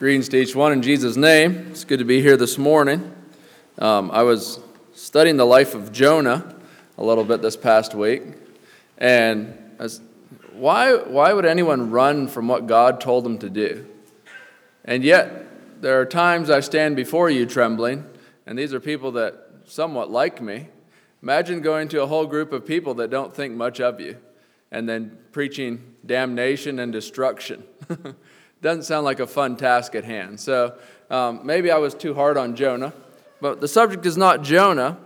Greetings to each one in Jesus' name. It's good to be here this morning. Um, I was studying the life of Jonah a little bit this past week, and was, why, why would anyone run from what God told them to do? And yet, there are times I stand before you trembling, and these are people that somewhat like me. Imagine going to a whole group of people that don't think much of you and then preaching damnation and destruction. doesn't sound like a fun task at hand. So um, maybe I was too hard on Jonah. But the subject is not Jonah.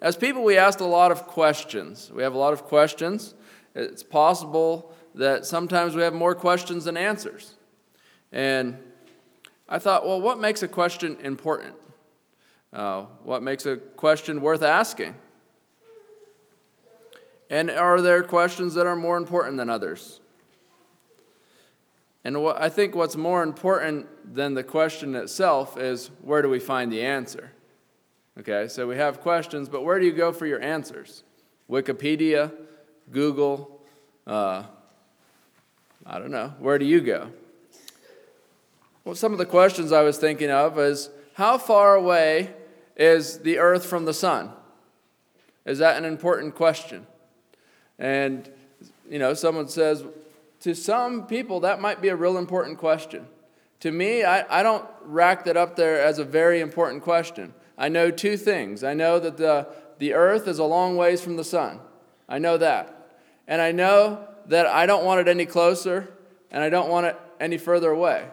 As people, we asked a lot of questions. We have a lot of questions. It's possible that sometimes we have more questions than answers. And I thought, well, what makes a question important? Uh, what makes a question worth asking? And are there questions that are more important than others? And what, I think what's more important than the question itself is where do we find the answer? Okay, so we have questions, but where do you go for your answers? Wikipedia, Google, uh, I don't know. Where do you go? Well, some of the questions I was thinking of is how far away is the earth from the sun? Is that an important question? And, you know, someone says, to some people, that might be a real important question. To me, I, I don't rack that up there as a very important question. I know two things. I know that the, the earth is a long ways from the sun. I know that. And I know that I don't want it any closer and I don't want it any further away.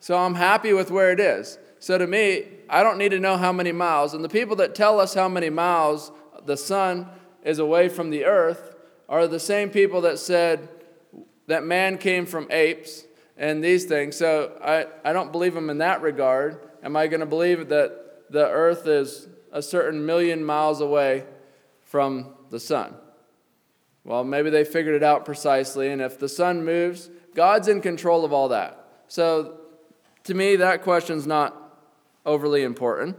So I'm happy with where it is. So to me, I don't need to know how many miles. And the people that tell us how many miles the sun is away from the earth are the same people that said, that man came from apes and these things. So I, I don't believe him in that regard. Am I going to believe that the earth is a certain million miles away from the sun? Well, maybe they figured it out precisely. And if the sun moves, God's in control of all that. So to me, that question's not overly important.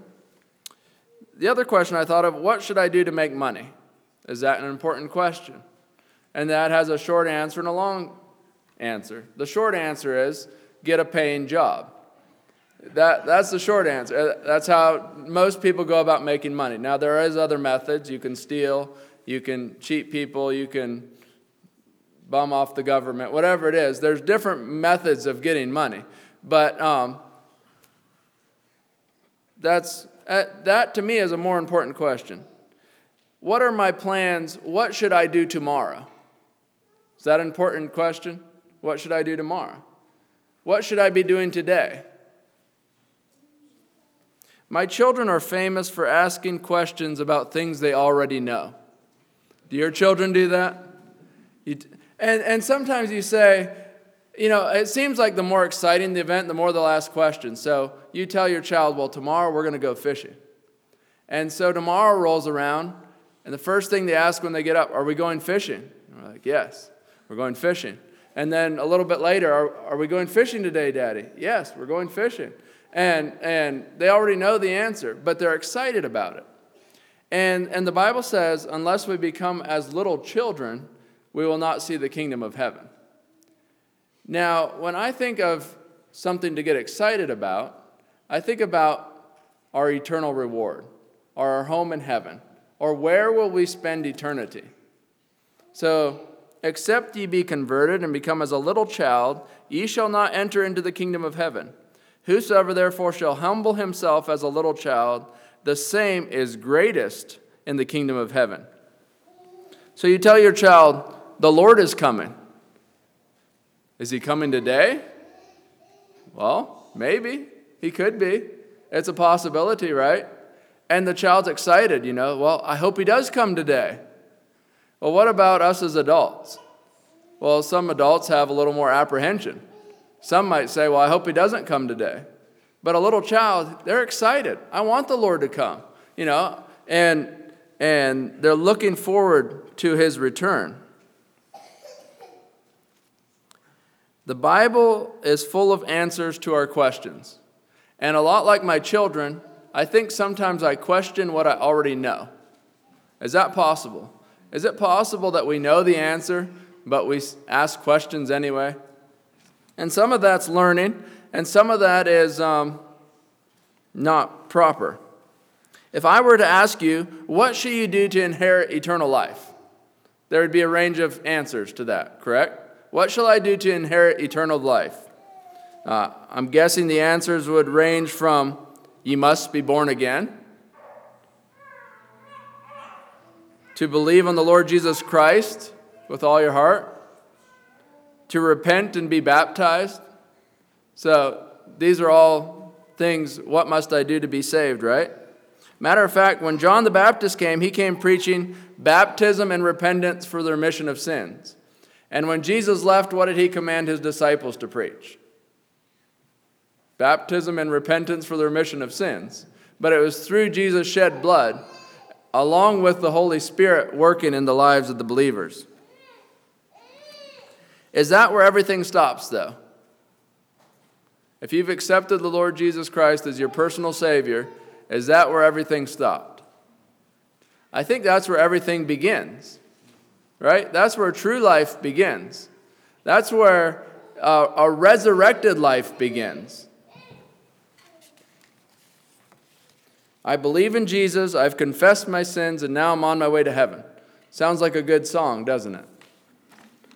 The other question I thought of what should I do to make money? Is that an important question? And that has a short answer and a long answer. The short answer is get a paying job. That, that's the short answer. Uh, that's how most people go about making money. Now, there is other methods. You can steal, you can cheat people, you can bum off the government, whatever it is. There's different methods of getting money. But um, that's, uh, that to me is a more important question. What are my plans? What should I do tomorrow? Is that an important question? What should I do tomorrow? What should I be doing today? My children are famous for asking questions about things they already know. Do your children do that? and, and sometimes you say, you know, it seems like the more exciting the event, the more they'll ask questions. So you tell your child, well, tomorrow we're going to go fishing. And so tomorrow rolls around, and the first thing they ask when they get up, are we going fishing? And we're like, yes. We're going fishing. And then a little bit later, are, are we going fishing today, Daddy? Yes, we're going fishing. And, and they already know the answer, but they're excited about it. And, and the Bible says, unless we become as little children, we will not see the kingdom of heaven. Now, when I think of something to get excited about, I think about our eternal reward, or our home in heaven, or where will we spend eternity. So, Except ye be converted and become as a little child, ye shall not enter into the kingdom of heaven. Whosoever therefore shall humble himself as a little child, the same is greatest in the kingdom of heaven. So you tell your child, The Lord is coming. Is he coming today? Well, maybe. He could be. It's a possibility, right? And the child's excited, you know, well, I hope he does come today. Well, what about us as adults? Well, some adults have a little more apprehension. Some might say, Well, I hope he doesn't come today. But a little child, they're excited. I want the Lord to come, you know, and, and they're looking forward to his return. The Bible is full of answers to our questions. And a lot like my children, I think sometimes I question what I already know. Is that possible? Is it possible that we know the answer, but we ask questions anyway? And some of that's learning, and some of that is um, not proper. If I were to ask you, what should you do to inherit eternal life? There would be a range of answers to that, correct? What shall I do to inherit eternal life? Uh, I'm guessing the answers would range from you must be born again, to believe on the Lord Jesus Christ with all your heart, to repent and be baptized. So these are all things, what must I do to be saved, right? Matter of fact, when John the Baptist came, he came preaching baptism and repentance for the remission of sins. And when Jesus left, what did he command his disciples to preach? Baptism and repentance for the remission of sins. But it was through Jesus' shed blood, along with the Holy Spirit working in the lives of the believers. Is that where everything stops, though? If you've accepted the Lord Jesus Christ as your personal Savior, is that where everything stopped? I think that's where everything begins, right? That's where true life begins. That's where uh, a resurrected life begins. I believe in Jesus, I've confessed my sins, and now I'm on my way to heaven. Sounds like a good song, doesn't it?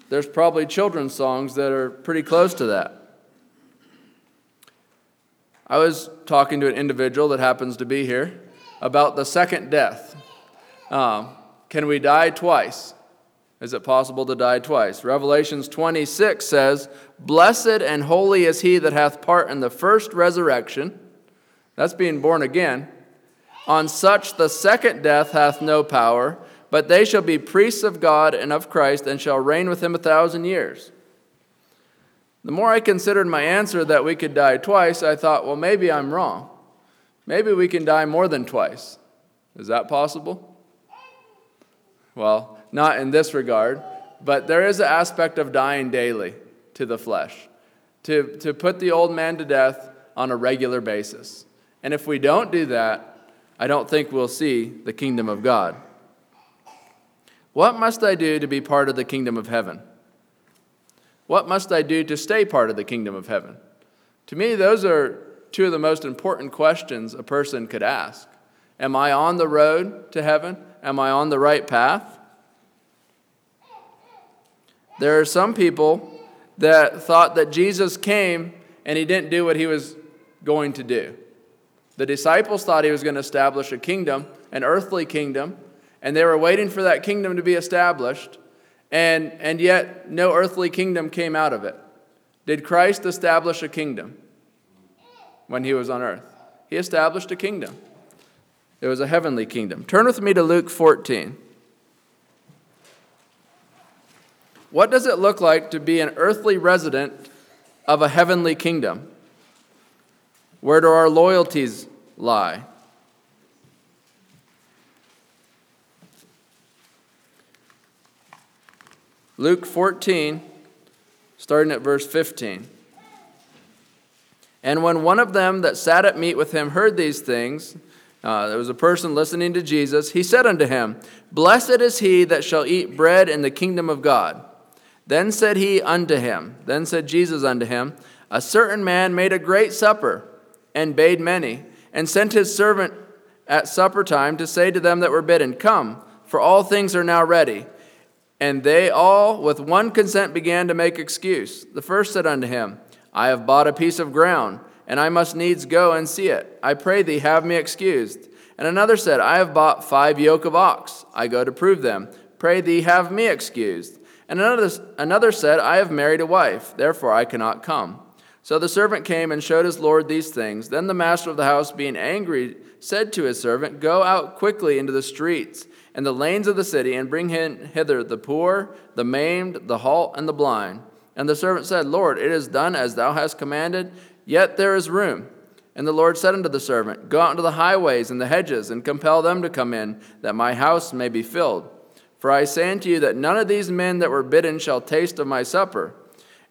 There's probably children's songs that are pretty close to that. I was talking to an individual that happens to be here about the second death. Um, can we die twice? Is it possible to die twice? Revelations 26 says, Blessed and holy is he that hath part in the first resurrection. That's being born again. On such the second death hath no power, but they shall be priests of God and of Christ, and shall reign with him a thousand years. The more I considered my answer that we could die twice, I thought, well, maybe I'm wrong. Maybe we can die more than twice. Is that possible? Well, not in this regard, but there is an aspect of dying daily to the flesh, to, to put the old man to death on a regular basis. And if we don't do that, I don't think we'll see the kingdom of God. What must I do to be part of the kingdom of heaven? What must I do to stay part of the kingdom of heaven? To me, those are two of the most important questions a person could ask. Am I on the road to heaven? Am I on the right path? There are some people that thought that Jesus came and he didn't do what he was going to do. The disciples thought he was going to establish a kingdom, an earthly kingdom, and they were waiting for that kingdom to be established and, and yet no earthly kingdom came out of it. Did Christ establish a kingdom when he was on earth? He established a kingdom. It was a heavenly kingdom. Turn with me to Luke 14. What does it look like to be an earthly resident of a heavenly kingdom? Where do our loyalties lie? Luke 14, starting at verse 15. And when one of them that sat at meat with him heard these things, uh, there was a person listening to Jesus, he said unto him, Blessed is he that shall eat bread in the kingdom of God. Then said he unto him, then said Jesus unto him, A certain man made a great supper, and bade many, and sent his servant at supper time to say to them that were bidden, Come, for all things are now ready. And they all with one consent began to make excuse. The first said unto him, I have bought a piece of ground, and I must needs go and see it. I pray thee, have me excused. And another said, I have bought five yoke of ox. I go to prove them. Pray thee, have me excused. And another, another said, I have married a wife, therefore I cannot come. So the servant came and showed his lord these things. Then the master of the house, being angry, said to his servant, Go out quickly into the streets and the lanes of the city, and bring hither the poor, the maimed, the halt, and the blind. And the servant said, Lord, it is done as thou hast commanded, yet there is room. And the Lord said unto the servant, Go out into the highways and the hedges, and compel them to come in, that my house may be filled. For I say unto you that none of these men that were bidden shall taste of my supper.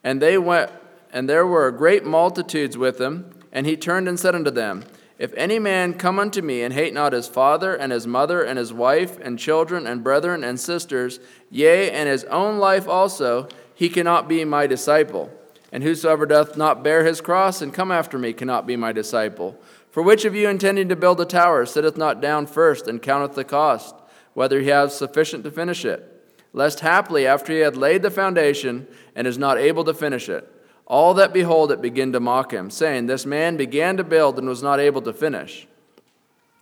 And they went, and there were great multitudes with him. And he turned and said unto them, if any man come unto me and hate not his father and his mother and his wife and children and brethren and sisters, yea, and his own life also, he cannot be my disciple. And whosoever doth not bear his cross and come after me cannot be my disciple. For which of you intending to build a tower sitteth not down first and counteth the cost, whether he have sufficient to finish it? Lest haply, after he had laid the foundation and is not able to finish it, all that behold it begin to mock him, saying, This man began to build and was not able to finish.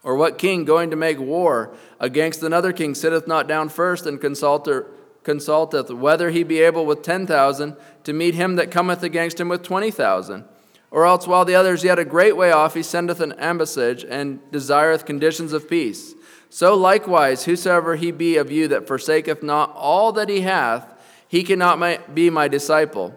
Or what king going to make war against another king sitteth not down first and consulteth? whether he be able with ten thousand to meet him that cometh against him with twenty thousand. Or else, while the other is yet a great way off, he sendeth an ambassage and desireth conditions of peace. So likewise, whosoever he be of you that forsaketh not all that he hath, he cannot be my disciple.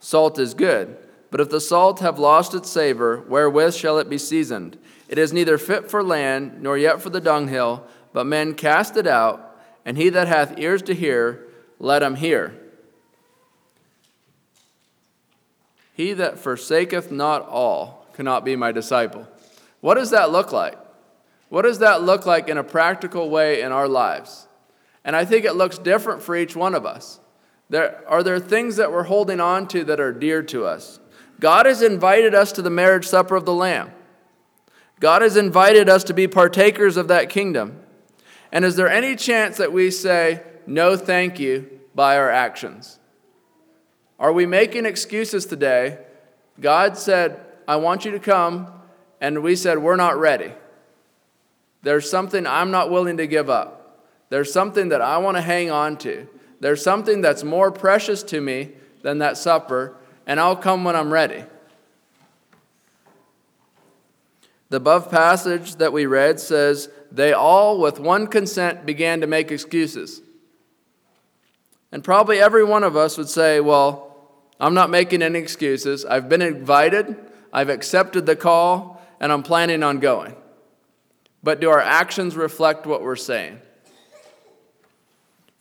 Salt is good, but if the salt have lost its savor, wherewith shall it be seasoned? It is neither fit for land, nor yet for the dunghill, but men cast it out and he that hath ears to hear, let him hear. He that forsaketh not all cannot be my disciple. What does that look like? What does that look like in a practical way in our lives? And I think it looks different for each one of us. There, are there things that we're holding on to that are dear to us? God has invited us to the marriage supper of the Lamb. God has invited us to be partakers of that kingdom. And is there any chance that we say, no, thank you, by our actions? Are we making excuses today? God said, I want you to come, and we said, we're not ready. There's something I'm not willing to give up. There's something that I want to hang on to. There's something that's more precious to me than that supper, and I'll come when I'm ready. The above passage that we read says, They all, with one consent, began to make excuses. And probably every one of us would say, Well, I'm not making any excuses. I've been invited, I've accepted the call, and I'm planning on going. But do our actions reflect what we're saying?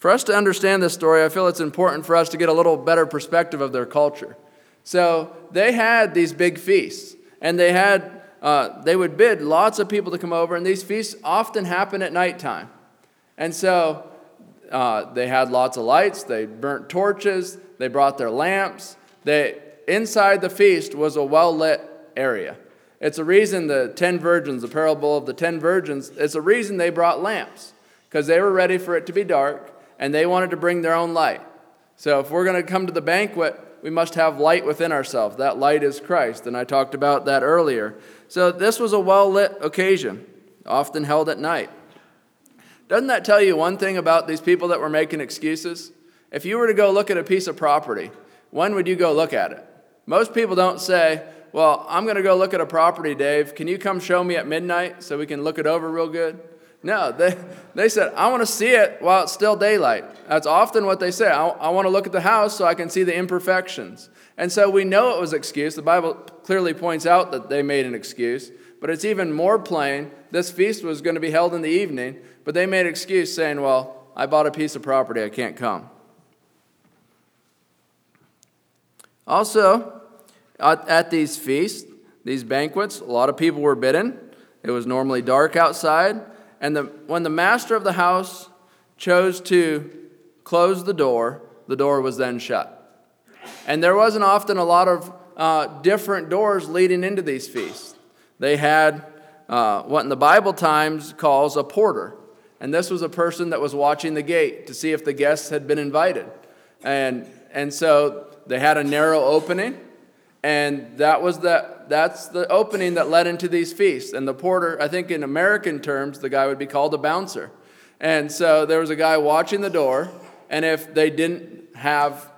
For us to understand this story, I feel it's important for us to get a little better perspective of their culture. So they had these big feasts, and they had uh, they would bid lots of people to come over, and these feasts often happen at nighttime. And so uh, they had lots of lights, they burnt torches, they brought their lamps. They, inside the feast was a well lit area. It's a reason the ten virgins, the parable of the ten virgins, it's a reason they brought lamps, because they were ready for it to be dark, and they wanted to bring their own light. So if we're going to come to the banquet, we must have light within ourselves. That light is Christ, and I talked about that earlier. So this was a well lit occasion, often held at night. Doesn't that tell you one thing about these people that were making excuses? If you were to go look at a piece of property, when would you go look at it? Most people don't say, Well, I'm going to go look at a property, Dave. Can you come show me at midnight so we can look it over real good? No, they, they said, I want to see it while it's still daylight. That's often what they say. I, I want to look at the house so I can see the imperfections. And so we know it was excuse. The Bible clearly points out that they made an excuse, but it's even more plain. This feast was going to be held in the evening, but they made an excuse saying, Well, I bought a piece of property, I can't come. Also, at, at these feasts, these banquets, a lot of people were bidden. It was normally dark outside. And the, when the master of the house chose to close the door, the door was then shut. And there wasn't often a lot of uh, different doors leading into these feasts. They had uh, what in the Bible times calls a porter. And this was a person that was watching the gate to see if the guests had been invited. And, and so they had a narrow opening, and that was the, that's the opening that led into these feasts. And the porter, I think in American terms, the guy would be called a bouncer. And so there was a guy watching the door, and if they didn't have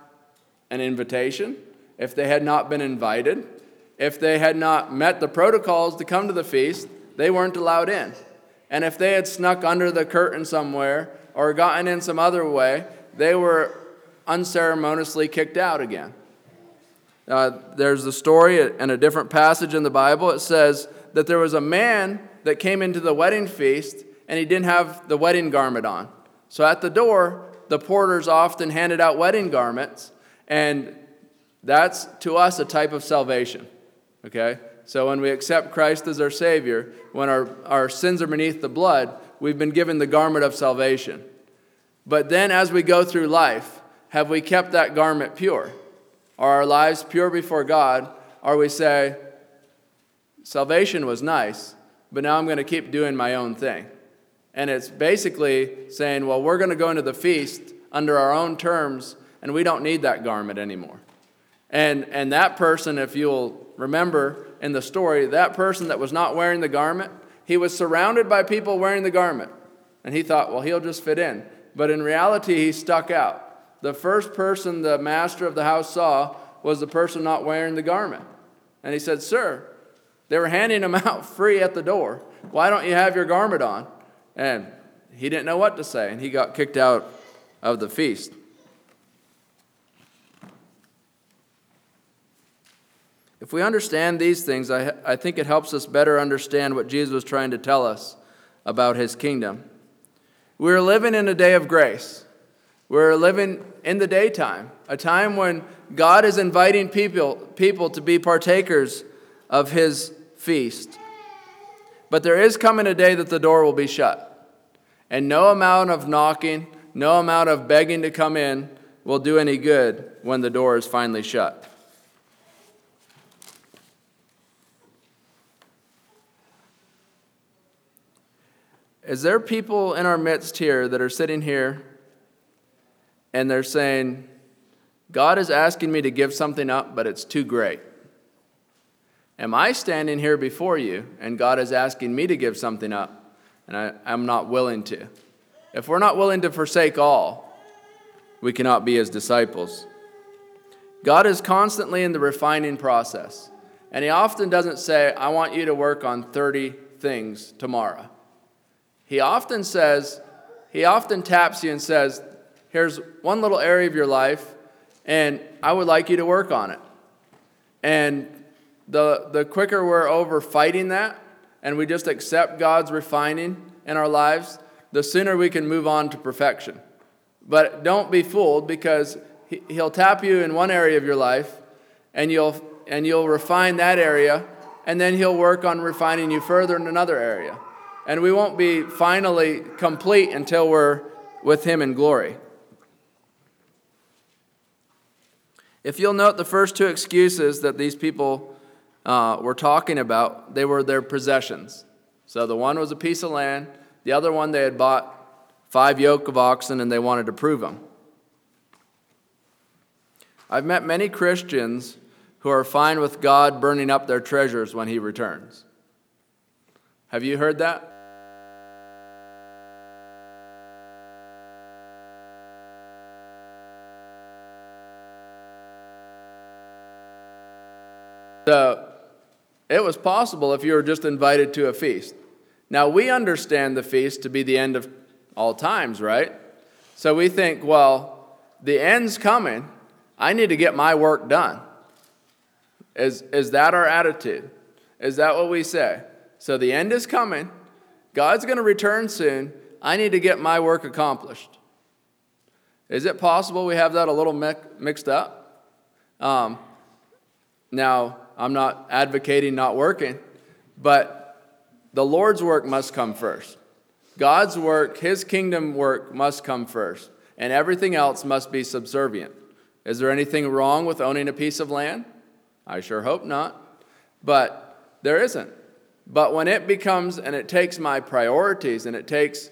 an invitation, if they had not been invited, if they had not met the protocols to come to the feast, they weren't allowed in. And if they had snuck under the curtain somewhere or gotten in some other way, they were unceremoniously kicked out again. Uh, there's a story in a different passage in the Bible. It says that there was a man that came into the wedding feast and he didn't have the wedding garment on. So at the door, the porters often handed out wedding garments and that's to us a type of salvation. Okay? So when we accept Christ as our Savior, when our, our sins are beneath the blood, we've been given the garment of salvation. But then as we go through life, have we kept that garment pure? Are our lives pure before God? Or we say, salvation was nice, but now I'm going to keep doing my own thing. And it's basically saying, well, we're going to go into the feast under our own terms, and we don't need that garment anymore. And, and that person, if you'll remember in the story, that person that was not wearing the garment, he was surrounded by people wearing the garment. And he thought, well, he'll just fit in. But in reality, he stuck out. The first person the master of the house saw was the person not wearing the garment. And he said, Sir, they were handing him out free at the door. Why don't you have your garment on? And he didn't know what to say, and he got kicked out of the feast. If we understand these things, I, I think it helps us better understand what Jesus was trying to tell us about his kingdom. We're living in a day of grace. We're living in the daytime, a time when God is inviting people, people to be partakers of his feast. But there is coming a day that the door will be shut. And no amount of knocking, no amount of begging to come in will do any good when the door is finally shut. Is there people in our midst here that are sitting here and they're saying, God is asking me to give something up, but it's too great? Am I standing here before you and God is asking me to give something up and I, am not willing to? If we're not willing to forsake all, we cannot be his disciples. God is constantly in the refining process, and he often doesn't say, I want you to work on 30 things tomorrow. He often says, he often taps you and says, Here's one little area of your life, and I would like you to work on it. And the, the quicker we're over fighting that, and we just accept God's refining in our lives, the sooner we can move on to perfection. But don't be fooled because he, He'll tap you in one area of your life, and you'll, and you'll refine that area, and then He'll work on refining you further in another area and we won't be finally complete until we're with Him in glory. If you'll note the first two excuses that these people uh, were talking about, they were their possessions. So the one was a piece of land, the other one they had bought five yoke of oxen and they wanted to prove them. I've met many Christians who are fine with God burning up their treasures when He returns. Have you heard that? So it was possible if you were just invited to a feast. Now, we understand the feast to be the end of all times, right? So we think, well, the end's coming. I need to get my work done. Is, is that our attitude? Is that what we say? So the end is coming. God's going to return soon. I need to get my work accomplished. Is it possible we have that a little mixed up? Um, now, I'm not advocating not working, but the Lord's work must come first. God's work, His kingdom work must come first, and everything else must be subservient. Is there anything wrong with owning a piece of land? I sure hope not. But there isn't. But when it becomes and it takes my priorities and it takes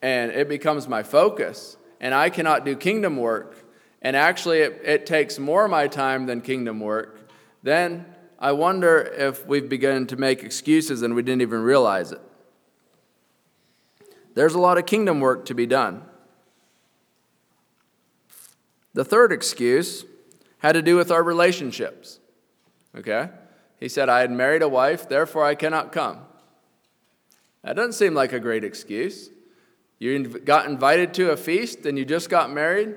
and it becomes my focus, and I cannot do kingdom work, and actually it, it takes more of my time than kingdom work, then I wonder if we've begun to make excuses and we didn't even realize it. There's a lot of kingdom work to be done. The third excuse had to do with our relationships. Okay? He said, I had married a wife, therefore I cannot come. That doesn't seem like a great excuse. You got invited to a feast and you just got married,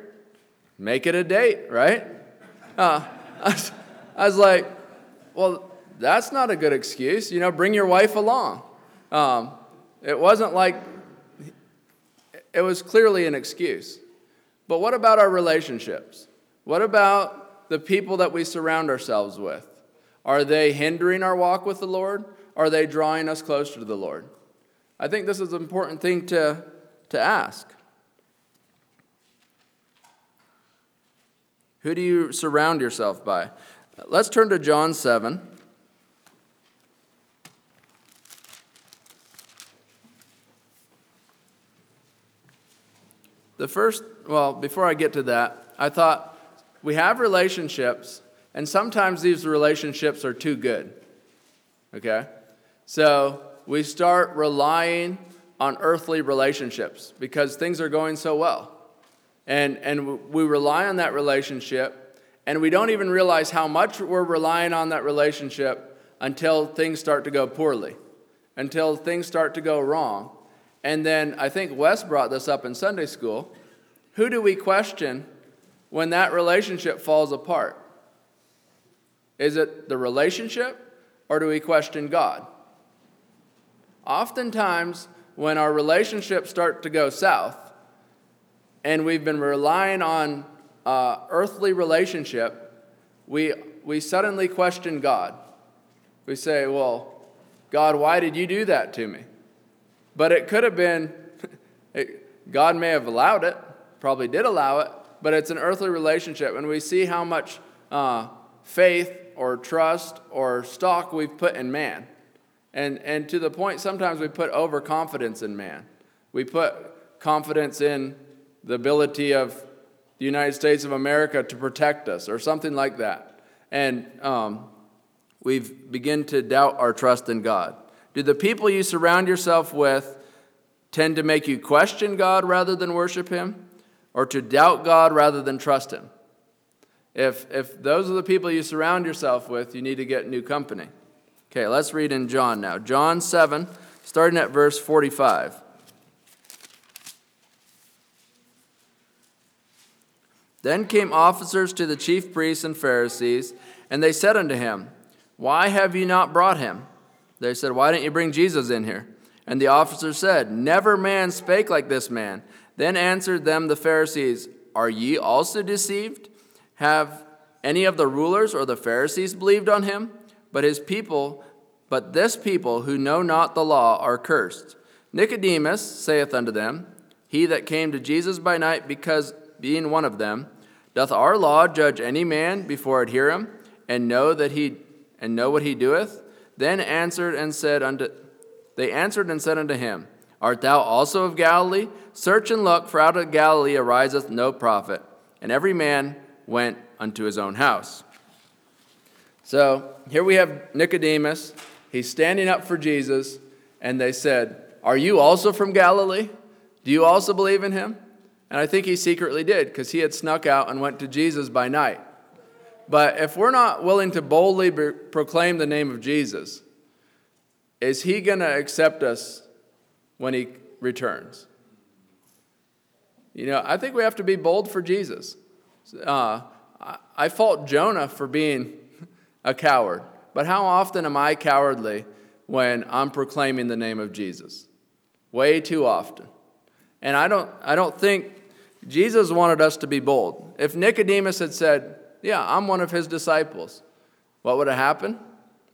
make it a date, right? Uh, I, was, I was like, well, that's not a good excuse. You know, bring your wife along. Um, it wasn't like, it was clearly an excuse. But what about our relationships? What about the people that we surround ourselves with? Are they hindering our walk with the Lord? Are they drawing us closer to the Lord? I think this is an important thing to, to ask. Who do you surround yourself by? Let's turn to John 7. The first, well, before I get to that, I thought we have relationships, and sometimes these relationships are too good. Okay? So we start relying on earthly relationships because things are going so well. And, and we rely on that relationship, and we don't even realize how much we're relying on that relationship until things start to go poorly, until things start to go wrong. And then I think Wes brought this up in Sunday school. Who do we question when that relationship falls apart? Is it the relationship or do we question God? Oftentimes, when our relationships start to go south and we've been relying on uh, earthly relationship, we, we suddenly question God. We say, Well, God, why did you do that to me? But it could have been, God may have allowed it, probably did allow it, but it's an earthly relationship. And we see how much uh, faith or trust or stock we've put in man. And, and to the point, sometimes we put overconfidence in man. We put confidence in the ability of the United States of America to protect us or something like that. And um, we've begin to doubt our trust in God. Do the people you surround yourself with tend to make you question God rather than worship Him? or to doubt God rather than trust Him. If, if those are the people you surround yourself with, you need to get new company. Okay, let's read in John now. John 7, starting at verse 45. Then came officers to the chief priests and Pharisees, and they said unto him, Why have you not brought him? They said, Why didn't you bring Jesus in here? And the officer said, Never man spake like this man. Then answered them the Pharisees, Are ye also deceived? Have any of the rulers or the Pharisees believed on him? But his people, but this people who know not the law are cursed. Nicodemus saith unto them, He that came to Jesus by night, because being one of them, doth our law judge any man before it hear him, and know that he and know what he doeth? Then answered and said unto they answered and said unto him, Art thou also of Galilee? Search and look, for out of Galilee ariseth no prophet. And every man went unto his own house. So here we have Nicodemus. He's standing up for Jesus, and they said, Are you also from Galilee? Do you also believe in him? And I think he secretly did, because he had snuck out and went to Jesus by night. But if we're not willing to boldly proclaim the name of Jesus, is he going to accept us when he returns. You know, I think we have to be bold for Jesus. Uh, I fault Jonah for being a coward, but how often am I cowardly when I'm proclaiming the name of Jesus? Way too often. And I don't, I don't think Jesus wanted us to be bold. If Nicodemus had said, Yeah, I'm one of his disciples, what would have happened?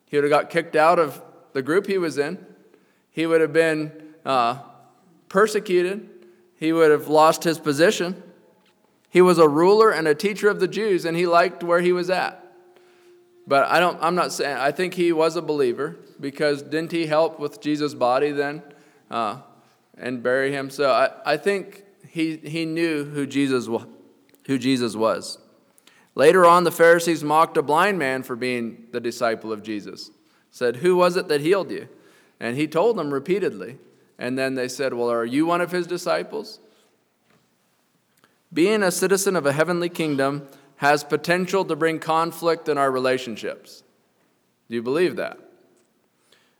He would have got kicked out of the group he was in. He would have been uh, persecuted, he would have lost his position. He was a ruler and a teacher of the Jews, and he liked where he was at. But I don't, I'm not saying, I think he was a believer because didn't he help with Jesus' body then uh, and bury him? So I, I think he, he knew who Jesus, who Jesus was. Later on, the Pharisees mocked a blind man for being the disciple of Jesus. Said, Who was it that healed you? And he told them repeatedly. And then they said, Well, are you one of his disciples? Being a citizen of a heavenly kingdom has potential to bring conflict in our relationships. Do you believe that?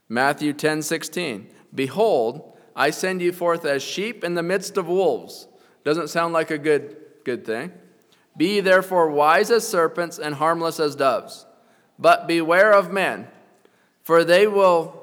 Matthew 10 16. Behold, I send you forth as sheep in the midst of wolves. Doesn't sound like a good, good thing. Be therefore wise as serpents and harmless as doves. But beware of men, for they will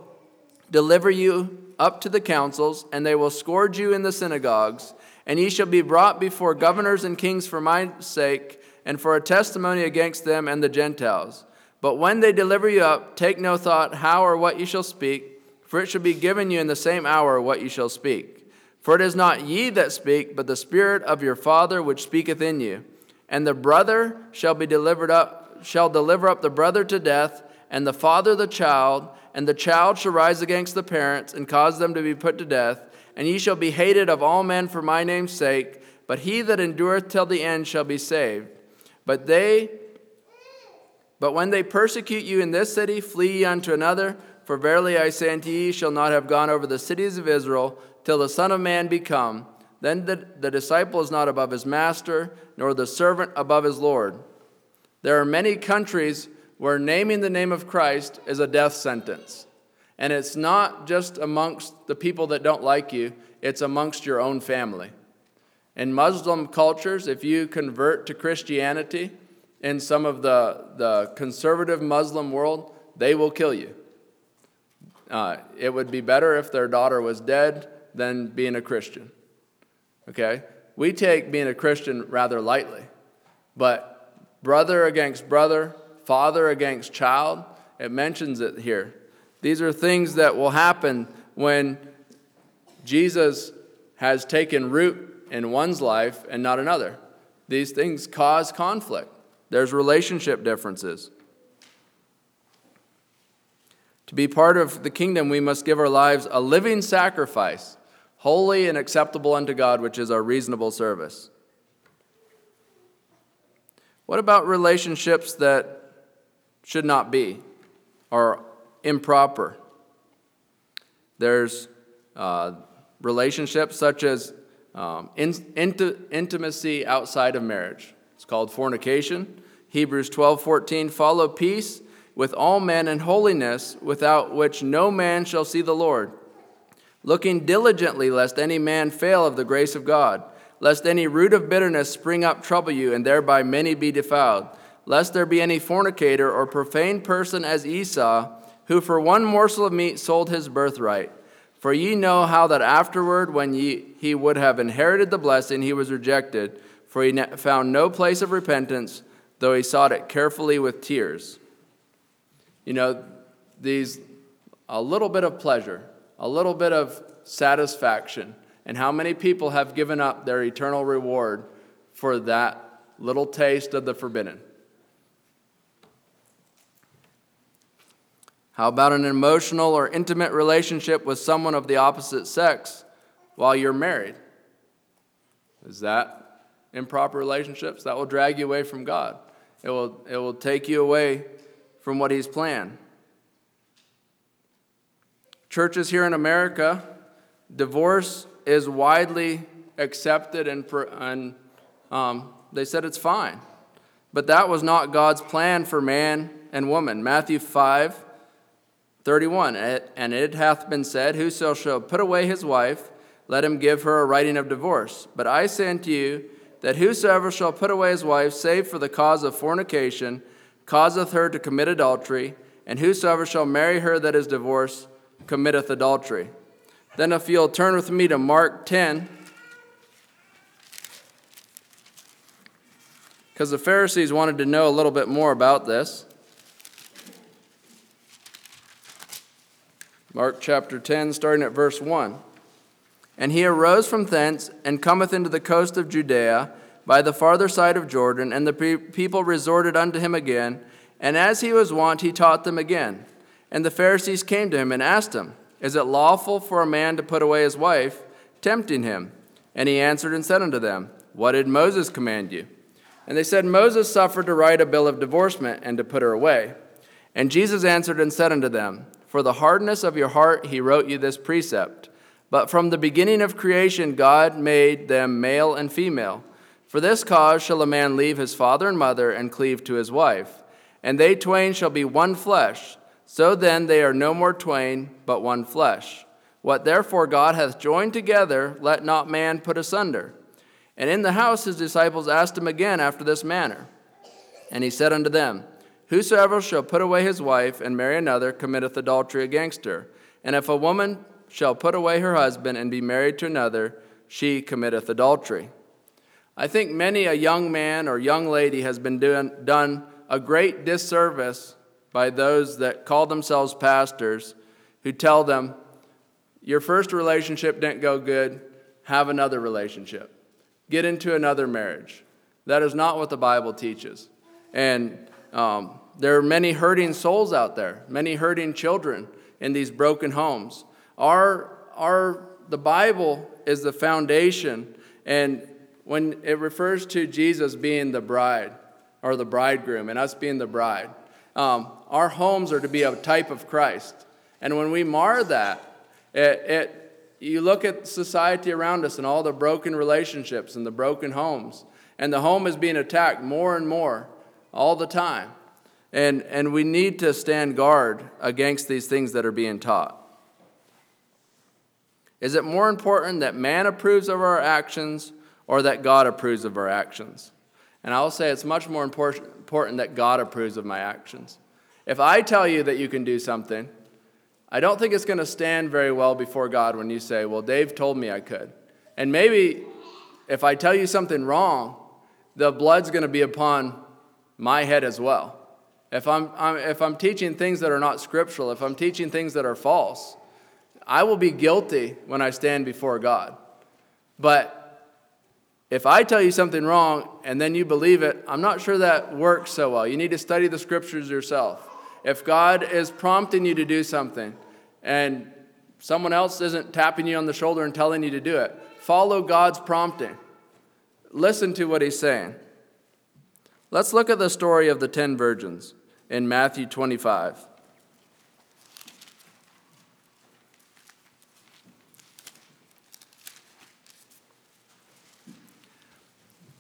deliver you up to the councils, and they will scourge you in the synagogues, and ye shall be brought before governors and kings for my sake, and for a testimony against them and the Gentiles. But when they deliver you up, take no thought how or what ye shall speak, for it shall be given you in the same hour what ye shall speak. For it is not ye that speak, but the Spirit of your Father which speaketh in you. and the brother shall be delivered up, shall deliver up the brother to death, and the father the child, and the child shall rise against the parents and cause them to be put to death. And ye shall be hated of all men for my name's sake, but he that endureth till the end shall be saved. But they but when they persecute you in this city, flee ye unto another, for verily I say unto ye, shall not have gone over the cities of Israel till the Son of Man be come. Then the, the disciple is not above his master, nor the servant above his Lord. There are many countries where naming the name of Christ is a death sentence. And it's not just amongst the people that don't like you, it's amongst your own family. In Muslim cultures, if you convert to Christianity in some of the, the conservative Muslim world, they will kill you. Uh, it would be better if their daughter was dead than being a Christian. Okay? We take being a Christian rather lightly. But brother against brother, father against child, it mentions it here. These are things that will happen when Jesus has taken root in one's life and not another. These things cause conflict. There's relationship differences. To be part of the kingdom, we must give our lives a living sacrifice, holy and acceptable unto God, which is our reasonable service. What about relationships that should not be or improper? There's uh, relationships such as um, in, int- intimacy outside of marriage. It's called fornication. Hebrews 12:14 follow peace with all men in holiness, without which no man shall see the Lord. Looking diligently, lest any man fail of the grace of God, lest any root of bitterness spring up trouble you, and thereby many be defiled, lest there be any fornicator or profane person as Esau, who for one morsel of meat sold his birthright. For ye know how that afterward, when ye, he would have inherited the blessing, he was rejected, for he found no place of repentance, though he sought it carefully with tears you know, these a little bit of pleasure, a little bit of satisfaction, and how many people have given up their eternal reward for that little taste of the forbidden? How about an emotional or intimate relationship with someone of the opposite sex while you're married? Is that improper relationships? That will drag you away from God. It will, it will take you away from what he's planned. Churches here in America, divorce is widely accepted and, and um, they said it's fine. But that was not God's plan for man and woman. Matthew 5 31. And it hath been said, Whoso shall put away his wife, let him give her a writing of divorce. But I say unto you, that whosoever shall put away his wife, save for the cause of fornication, causeth her to commit adultery, and whosoever shall marry her that is divorced committeth adultery. Then, if you'll turn with me to Mark 10, because the Pharisees wanted to know a little bit more about this. Mark chapter 10, starting at verse 1. And he arose from thence and cometh into the coast of Judea by the farther side of Jordan, and the people resorted unto him again. And as he was wont, he taught them again. And the Pharisees came to him and asked him, Is it lawful for a man to put away his wife? Tempting him. And he answered and said unto them, What did Moses command you? And they said, Moses suffered to write a bill of divorcement and to put her away. And Jesus answered and said unto them, For the hardness of your heart he wrote you this precept. But from the beginning of creation God made them male and female. For this cause shall a man leave his father and mother and cleave to his wife, and they twain shall be one flesh. So then they are no more twain, but one flesh. What therefore God hath joined together, let not man put asunder. And in the house his disciples asked him again after this manner. And he said unto them, Whosoever shall put away his wife and marry another committeth adultery against her. And if a woman shall put away her husband and be married to another, she committeth adultery. I think many a young man or young lady has been doing, done a great disservice by those that call themselves pastors who tell them, Your first relationship didn't go good, have another relationship, get into another marriage. That is not what the Bible teaches. And um, there are many hurting souls out there, many hurting children in these broken homes. Our, our, the Bible is the foundation, and when it refers to Jesus being the bride or the bridegroom and us being the bride, um, our homes are to be a type of Christ. And when we mar that, it, it, you look at society around us and all the broken relationships and the broken homes, and the home is being attacked more and more all the time. And, and we need to stand guard against these things that are being taught. Is it more important that man approves of our actions or that God approves of our actions? And I'll say it's much more important that God approves of my actions. If I tell you that you can do something, I don't think it's going to stand very well before God when you say, Well, Dave told me I could. And maybe if I tell you something wrong, the blood's going to be upon my head as well. If I'm, I'm, if I'm teaching things that are not scriptural, if I'm teaching things that are false, I will be guilty when I stand before God. But if I tell you something wrong and then you believe it, I'm not sure that works so well. You need to study the scriptures yourself. If God is prompting you to do something and someone else isn't tapping you on the shoulder and telling you to do it, follow God's prompting. Listen to what he's saying. Let's look at the story of the 10 virgins in Matthew 25.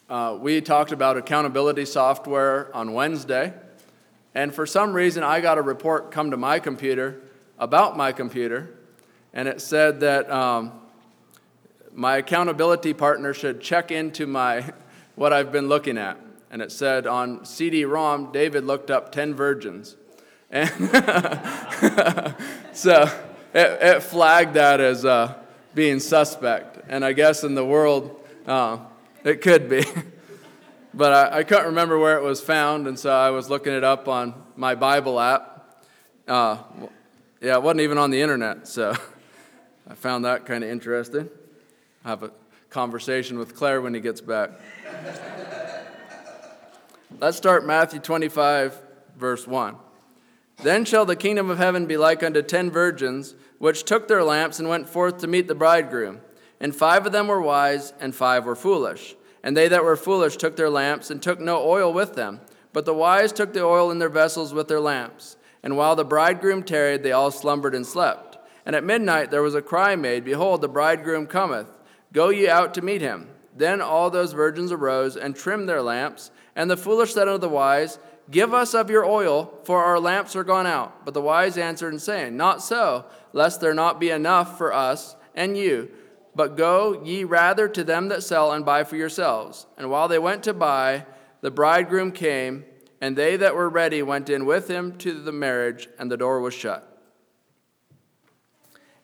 Uh, we talked about accountability software on Wednesday. And for some reason, I got a report come to my computer about my computer, and it said that um, my accountability partner should check into my what I've been looking at. And it said on CD-ROM, David looked up 10 virgins. And so it, it, flagged that as uh, being suspect. And I guess in the world, uh, it could be. but I, I, couldn't remember where it was found, and so I was looking it up on my Bible app. Uh, yeah, it wasn't even on the internet, so I found that kind of interesting. I have a conversation with Claire when he gets back. Let's start Matthew 25, verse 1. Then shall the kingdom of heaven be like unto ten virgins, which took their lamps and went forth to meet the bridegroom. And five of them were wise, and five were foolish. And they that were foolish took their lamps and took no oil with them. But the wise took the oil in their vessels with their lamps. And while the bridegroom tarried, they all slumbered and slept. And at midnight there was a cry made, Behold, the bridegroom cometh. Go ye out to meet him. Then all those virgins arose and trimmed their lamps. And the foolish said unto the wise, Give us of your oil, for our lamps are gone out. But the wise answered and saying, Not so, lest there not be enough for us and you. But go ye rather to them that sell and buy for yourselves. And while they went to buy, the bridegroom came, and they that were ready went in with him to the marriage, and the door was shut.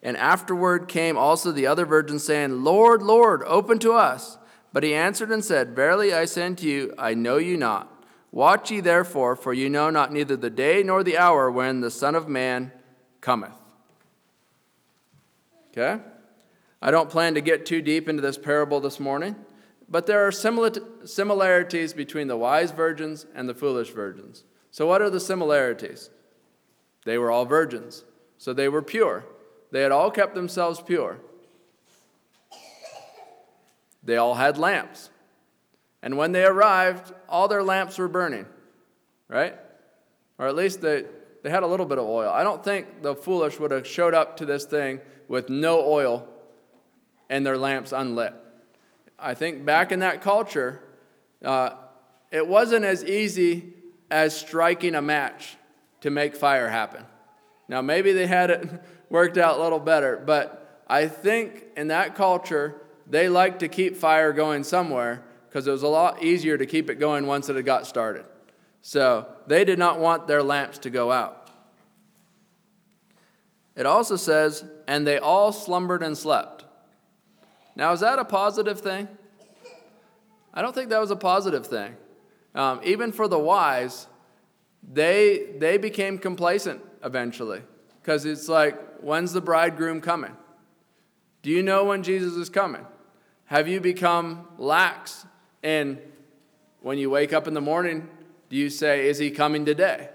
And afterward came also the other virgins, saying, Lord, Lord, open to us. But he answered and said, Verily I say unto you, I know you not. Watch ye therefore, for you know not neither the day nor the hour when the Son of Man cometh. Okay? I don't plan to get too deep into this parable this morning, but there are similarities between the wise virgins and the foolish virgins. So, what are the similarities? They were all virgins, so they were pure. They had all kept themselves pure. They all had lamps. And when they arrived, all their lamps were burning, right? Or at least they, they had a little bit of oil. I don't think the foolish would have showed up to this thing with no oil and their lamps unlit. I think back in that culture, uh, it wasn't as easy as striking a match to make fire happen. Now, maybe they had it worked out a little better, but I think in that culture, they liked to keep fire going somewhere because it was a lot easier to keep it going once it had got started. So they did not want their lamps to go out. It also says, and they all slumbered and slept. Now, is that a positive thing? I don't think that was a positive thing. Um, even for the wise, they, they became complacent eventually because it's like, when's the bridegroom coming? Do you know when Jesus is coming? Have you become lax in when you wake up in the morning, do you say, Is he coming today?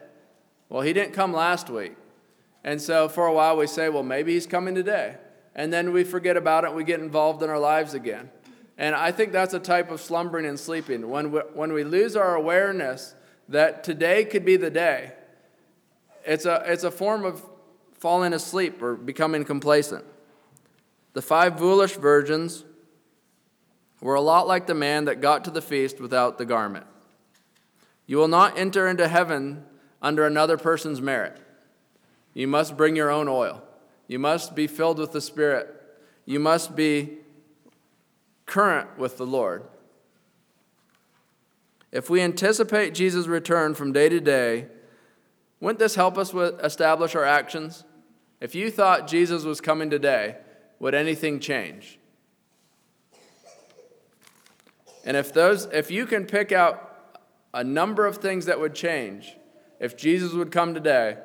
Well, he didn't come last week. And so for a while we say, Well, maybe he's coming today. And then we forget about it and we get involved in our lives again. And I think that's a type of slumbering and sleeping. When we, when we lose our awareness that today could be the day, it's a, it's a form of falling asleep or becoming complacent. The five foolish virgins were a lot like the man that got to the feast without the garment. You will not enter into heaven under another person's merit. You must bring your own oil. You must be filled with the Spirit. You must be current with the Lord. If we anticipate Jesus' return from day to day, wouldn't this help us establish our actions? If you thought Jesus was coming today, would anything change? And if those if you can pick out a number of things that would change if Jesus would come today,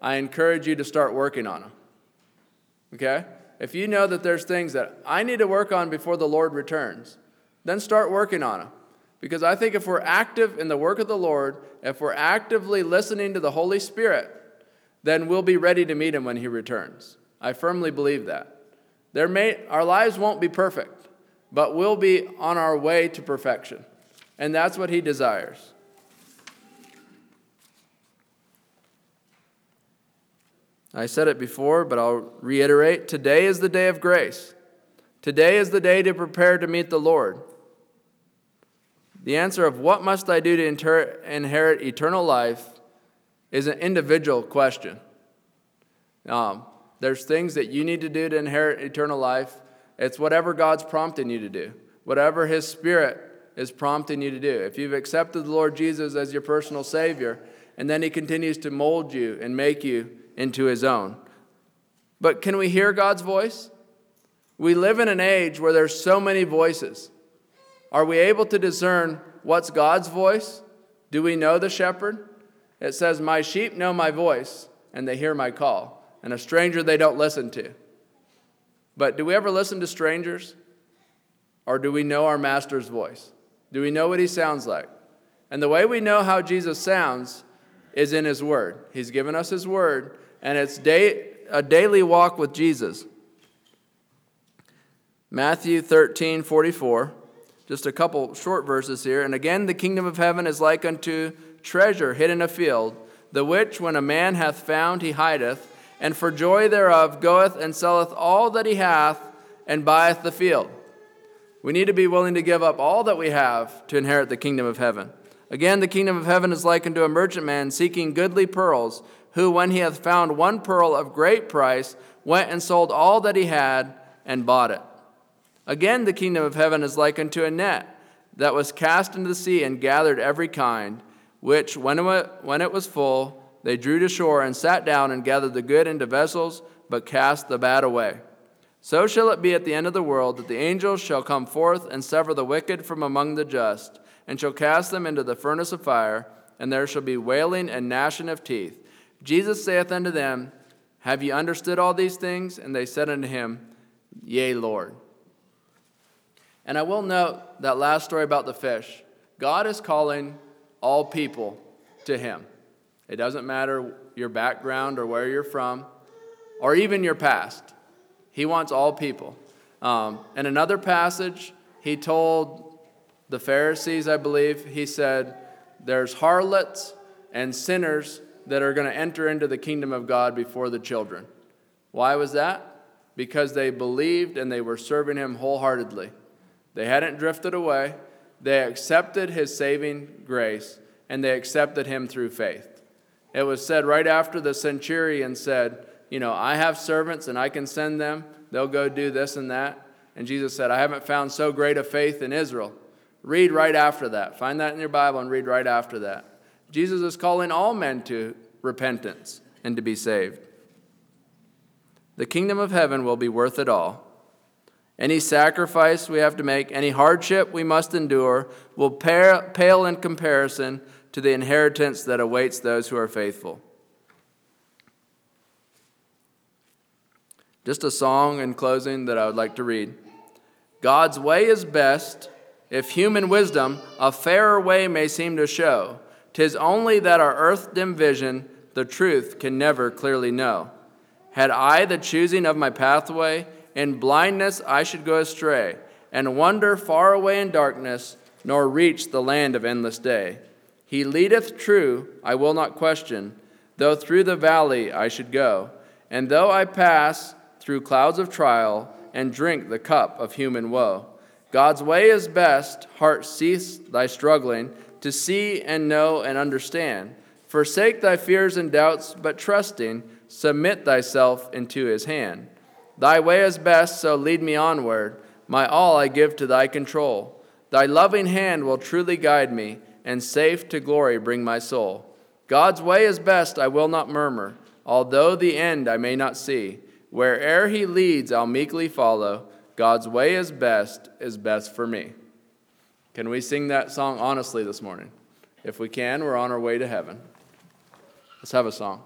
I encourage you to start working on them. Okay? If you know that there's things that I need to work on before the Lord returns, then start working on them. Because I think if we're active in the work of the Lord, if we're actively listening to the Holy Spirit, then we'll be ready to meet him when he returns. I firmly believe that. There may, our lives won't be perfect, but we'll be on our way to perfection. And that's what he desires. I said it before, but I'll reiterate. Today is the day of grace. Today is the day to prepare to meet the Lord. The answer of what must I do to inter- inherit eternal life is an individual question. Um, there's things that you need to do to inherit eternal life. It's whatever God's prompting you to do, whatever His Spirit is prompting you to do. If you've accepted the Lord Jesus as your personal Savior, and then He continues to mold you and make you into his own. But can we hear God's voice? We live in an age where there's so many voices. Are we able to discern what's God's voice? Do we know the shepherd? It says, My sheep know my voice, and they hear my call, and a stranger they don't listen to. But do we ever listen to strangers? Or do we know our master's voice? Do we know what he sounds like? And the way we know how Jesus sounds is in his word. He's given us his word, and it's day, a daily walk with Jesus. Matthew 13, 44. Just a couple short verses here. And again, the kingdom of heaven is like unto treasure hid in a field, the which when a man hath found, he hideth, and for joy thereof goeth and selleth all that he hath, and buyeth the field. We need to be willing to give up all that we have to inherit the kingdom of heaven. Again, the kingdom of heaven is likened to a merchant man seeking goodly pearls who, when he hath found one pearl of great price, went and sold all that he had and bought it. Again, the kingdom of heaven is like unto a net that was cast into the sea and gathered every kind, which, when it was full, they drew to shore and sat down and gathered the good into vessels, but cast the bad away. So shall it be at the end of the world that the angels shall come forth and sever the wicked from among the just, and shall cast them into the furnace of fire, and there shall be wailing and gnashing of teeth. Jesus saith unto them, Have ye understood all these things? And they said unto him, Yea, Lord. And I will note that last story about the fish. God is calling all people to him. It doesn't matter your background or where you're from, or even your past. He wants all people. Um, in another passage, he told the Pharisees, I believe, he said, There's harlots and sinners that are going to enter into the kingdom of God before the children. Why was that? Because they believed and they were serving Him wholeheartedly. They hadn't drifted away, they accepted His saving grace, and they accepted Him through faith. It was said right after the centurion said, You know, I have servants and I can send them, they'll go do this and that. And Jesus said, I haven't found so great a faith in Israel. Read right after that. Find that in your Bible and read right after that. Jesus is calling all men to repentance and to be saved. The kingdom of heaven will be worth it all. Any sacrifice we have to make, any hardship we must endure, will pale in comparison to the inheritance that awaits those who are faithful. Just a song in closing that I would like to read. God's way is best, If human wisdom a fairer way may seem to show, 'tis only that our earth dim vision the truth can never clearly know. Had I the choosing of my pathway, in blindness I should go astray, and wander far away in darkness, nor reach the land of endless day. He leadeth true, I will not question, though through the valley I should go, and though I pass through clouds of trial, and drink the cup of human woe. God's way is best. Heart, cease thy struggling to see and know and understand. Forsake thy fears and doubts, but trusting, submit thyself into his hand. Thy way is best, so lead me onward. My all I give to thy control. Thy loving hand will truly guide me, and safe to glory bring my soul. God's way is best, I will not murmur, although the end I may not see. Where'er he leads, I'll meekly follow God's way is best, is best for me. Can we sing that song honestly this morning? If we can, we're on our way to heaven. Let's have a song.